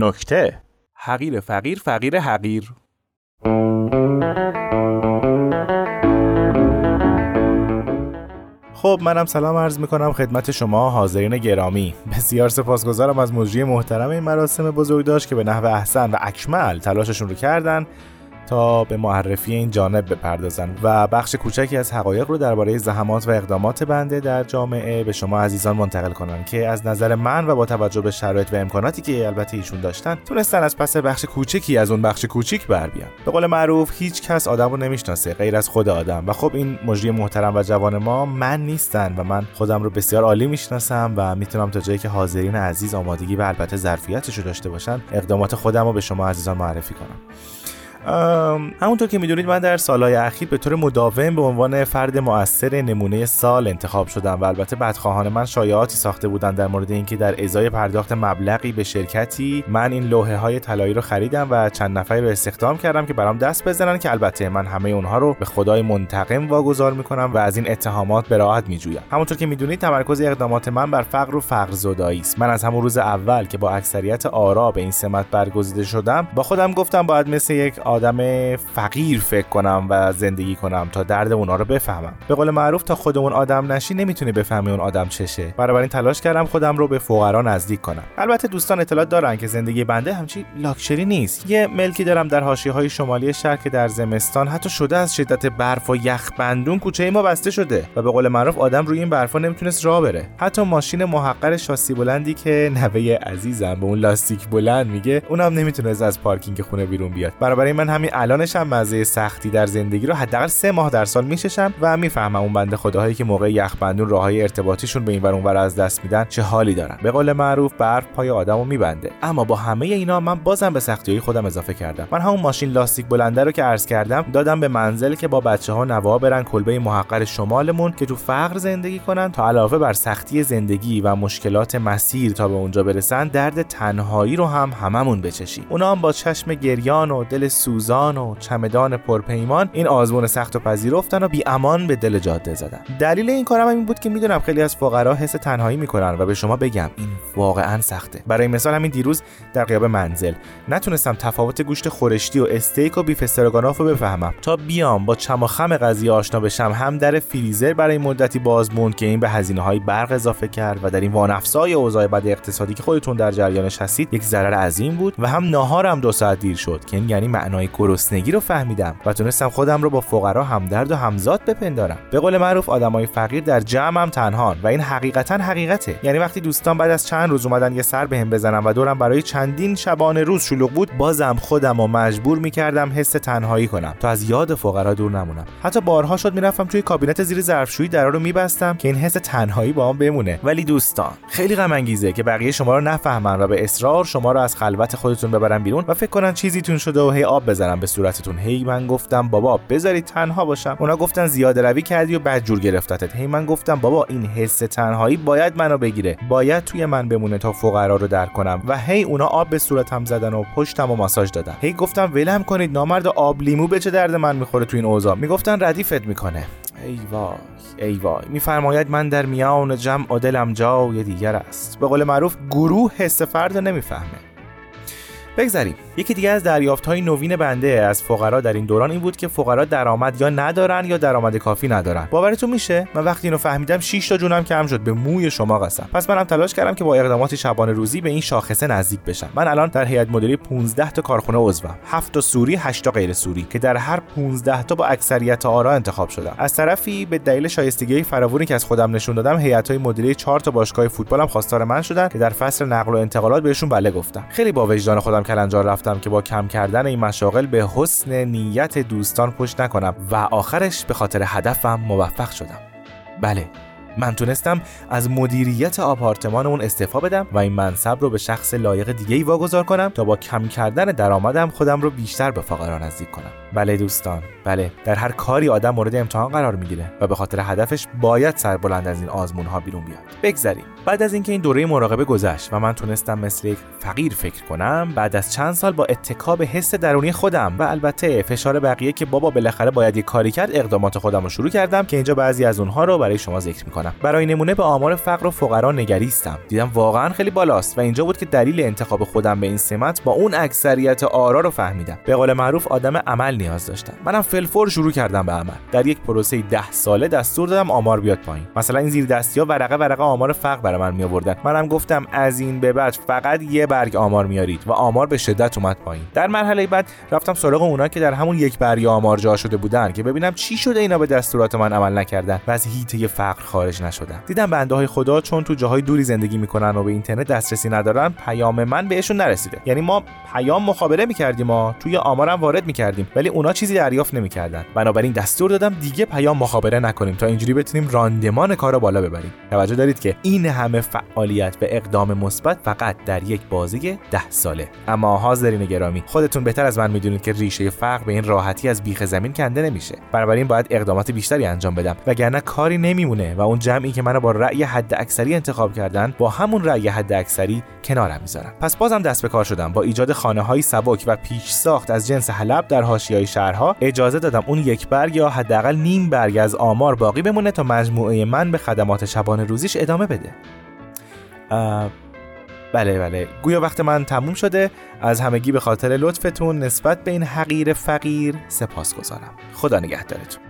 نکته. حقیر فقیر فقیر حقیر. خب منم سلام عرض می‌کنم خدمت شما حاضرین گرامی. بسیار سپاسگزارم از مجری محترم این مراسم بزرگداشت که به نحو احسن و اکمل تلاششون رو کردن. تا به معرفی این جانب بپردازن و بخش کوچکی از حقایق رو درباره زحمات و اقدامات بنده در جامعه به شما عزیزان منتقل کنن که از نظر من و با توجه به شرایط و امکاناتی که البته ایشون داشتن تونستن از پس بخش کوچکی از اون بخش کوچیک بر بیان. به قول معروف هیچ کس آدم رو نمی‌شناسه غیر از خود آدم. و خب این مجری محترم و جوان ما من نیستن و من خودم رو بسیار عالی می‌شناسم و می‌تونم تا جایی که حاضرین عزیز آمادگی و البته ظرفیتش رو داشته باشن اقدامات خودم رو به شما عزیزان معرفی کنم. همونطور که می‌دونید من در سالهای اخیر به طور مداوم به عنوان فرد مؤثر نمونه سال انتخاب شدم و البته بدخواهان من شایعاتی ساخته بودن در مورد اینکه در ازای پرداخت مبلغی به شرکتی من این لوحه های طلایی رو خریدم و چند نفری رو استخدام کردم که برام دست بزنن که البته من همه اونها رو به خدای منتقم واگذار می‌کنم و از این اتهامات براحت میجویم. همونطور که می‌دونید تمرکز اقدامات من بر فقر و فقر زدایی است. من از همون روز اول که با اکثریت آرا به این سمت برگزیده شدم با خودم گفتم باید مثل یک آدم فقیر فکر کنم و زندگی کنم تا درد اونا رو بفهمم. به قول معروف تا خودمون آدم نشی نمی‌تونی بفهمی اون آدم چشه این تلاش کردم خودم رو به فقرا نزدیک کنم. البته دوستان اطلاعات دارن که زندگی بنده همچی لاکچری نیست. یه ملکی دارم در حاشیه های شمالی شهر که در زمستان حتی شده از شدت برف و یخ بندون کوچه ما بسته شده و به قول معروف آدم روی این برفا نمی‌تونست راه بره. حتی ماشین محقر شاسی بلندی که نوه عزیزم به اون لاستیک بلند میگه اونم نمی‌تونه از پارکینگ خونه بیرون بیاد. برابر من همین الانش هم مزه سختی در زندگی رو حداقل سه ماه در سال میششم و می‌فهمم اون بنده خداهایی که موقع یخبندون راههای ارتباطیشون به این ور اونور از دست میدن چه حالی دارن. به قول معروف برف پای آدمو میبنده. اما با همه اینا من بازم به سختی خودم اضافه کردم. من همون ماشین لاستیک بلنده رو که عرض کردم دادم به منزل که با بچه ها نوا برن کلبه محقر شمالمون که تو فقر زندگی کنن تا علاوه بر سختی زندگی و مشکلات مسیر تا به اونجا برسن درد تنهایی رو هم هممون بچشیم. اونا هم با چشم گریان و دل سوزان و چمدان پرپیمان این آزمون سخت و پذیرفتن و بی امان به دل جاده زدن. دلیل این کارم این بود که می‌دونم خیلی از فقرا حس تنهایی می‌کنن و به شما بگم این واقعا سخته. برای مثال همین دیروز در قیاب منزل نتونستم تفاوت گوشت خورشتی و استیک و بیف بفهمم. تا بیام با چم و خم قضیه آشنا بشم هم در فریزر برای مدتی باز موند که این به هزینه های برق اضافه کرد و در این وانفسای اوضاع بد اقتصادی که خودتون در جریانش هستید یک ضرر عظیم بود و هم ناهارم دو ساعت دیر شد که این یعنی معنای گرسنگی رو فهمیدم و تونستم خودم رو با فقرا همدرد و همزاد بپندارم. به قول معروف آدمای فقیر در جمع هم تنهان و این حقیقتا حقیقته. یعنی وقتی دوستان بعد از چند روز اومدن یه سر بهم بزنم و دورم برای چندین شبانه روز شلوغ بود بازم خودم رو مجبور می‌کردم حس تنهایی کنم تا از یاد فقرا دور نمونم. حتی بارها شد می‌رفتم توی کابینت زیر ظرفشویی درا رو میبستم که این حس تنهایی با هم بمونه. ولی دوستان خیلی غم انگیزه که بقیه شما رو نفهمن و به اصرار شما رو از خلوت خودتون ببرن بیرون و فکر کنن چیزی تون شده و هی آب بزنن به صورتتون. هی من گفتم بابا بذارید تنها باشم. اونا گفتن زیاده روی کردی و بعد جور گرفتتت. هی من گفتم بابا این حس تنهایی باید منو بگیره. باید توی من بمونه تا فقرا رو در کنم. و هی اونا آب به صورتم زدن و پشتم و ماساژ دادن. هی گفتم ولم کنید نامرد آب لیمو به چه درد من می‌خوره تو این اوضاع؟ می‌گفتن ردیفت می‌کنه. ای وای ای وای. میفرماید من در میان جمع و جای دیگر است. به قول معروف گروه حس فرد نمی‌فهمه. بگذریم یکی دیگه از دریافت های نوین بنده از فقرا در این دوران این بود که فقرا درآمد یا ندارن یا درآمد کافی ندارن. باورتون میشه؟ من وقتی اینو فهمیدم 6 تا جونم کم شد به موی شما قسم. پس منم تلاش کردم که با اقدامات شبانه روزی به این شاخصه نزدیک بشم. من الان در هیئت مدیره 15 تا کارخونه عضوم 7 تا سوری 8 تا غیر سوری که در هر 15 تا با اکثریت آرا انتخاب شدم. از طرفی به دلیل شایستگی فراوانی که از خودم نشون دادم هیئت های مدیره 4 تا باشگاه فوتبالم خواستار من شدن که در فصل نقل و انتقالات بهشون بله گفتم خیلی با وجدان خودم کلنجار رفتم که با کم کردن این مشاغل به حسن نیت دوستان پشت نکنم و آخرش به خاطر هدفم موفق شدم. بله من تونستم از مدیریت آپارتمان اون استعفا بدم و این منصب رو به شخص لایق دیگه ای واگذار کنم تا با کم کردن درآمدم خودم رو بیشتر به فقرا نزدیک کنم. بله دوستان بله. در هر کاری آدم مورد امتحان قرار می‌گیره و به خاطر هدفش باید سر بلند از این آزمون ها بیرون بیاد. بگذریم. بعد از اینکه این دوره مراقبه گذشت و من تونستم مثل یک فقیر فکر کنم بعد از چند سال با اتکا به حس درونی خودم و البته فشار بقیه که بابا بالاخره باید یک کاری کرد اقدامات خودم رو شروع کردم که اینجا بعضی از اونها رو برای شما ذکر می‌کنم. کنم برای نمونه به آمار فقر و فقرا نگریستم. دیدم واقعا خیلی بالاست و اینجا بود که دلیل انتخاب خودم به این سمت با اون اکثریت آرا رو فهمیدم. به قول معروف آدم عمل نیاز داشتم. منم فلفور شروع کردم به عمل. در یک پروسه ده ساله دستور دادم آمار بیاد پایین. مثلا این زیر دستی ها ورقه ورقه آمار فقر برای من می منم گفتم از این به بعد فقط یه برگ آمار میارید و آمار به شدت اومد پایین. در مرحله بعد رفتم سراغ اونا که در همون یک برگ آمار جا شده بودن که ببینم چی شده اینا به دستورات من عمل نکردن. و از هیته فقر نشدن. دیدم بنده های خدا چون تو جاهای دوری زندگی می‌کنن و به اینترنت دسترسی ندارن پیام من بهشون نرسیده. یعنی ما پیام مخابره می‌کردیم ما توی آمارم وارد می‌کردیم ولی اونا چیزی دریافت نمی‌کردن. بنابراین دستور دادم دیگه پیام مخابره نکنیم تا اینجوری بتونیم راندمان کار بالا ببریم. توجه دارید که این همه فعالیت و اقدام مثبت فقط در یک بازی ده ساله. اما حاضرین گرامی خودتون بهتر از من می‌دونید که ریشه فقر به این راحتی از بیخ زمین کنده نمیشه. بنابراین باید اقدامات بیشتری انجام بدم وگرنه کاری نمیمونه و اون جمعی که منو با رأی حد اکثری انتخاب کردن با همون رأی حد اکثری کنارم می‌ذارن پس بازم دست به کار شدم. با ایجاد خانه های سبک و پیش ساخت از جنس حلب در حاشیه‌های شهرها اجازه دادم اون یک برگ یا حداقل نیم برگ از آمار باقی بمونه تا مجموعه من به خدمات شبانه روزیش ادامه بده. بله بله. گویا وقت من تموم شده. از همگی به خاطر لطفتون نسبت به این حقیر فقیر سپاس گذارم خدا نگهدارتون.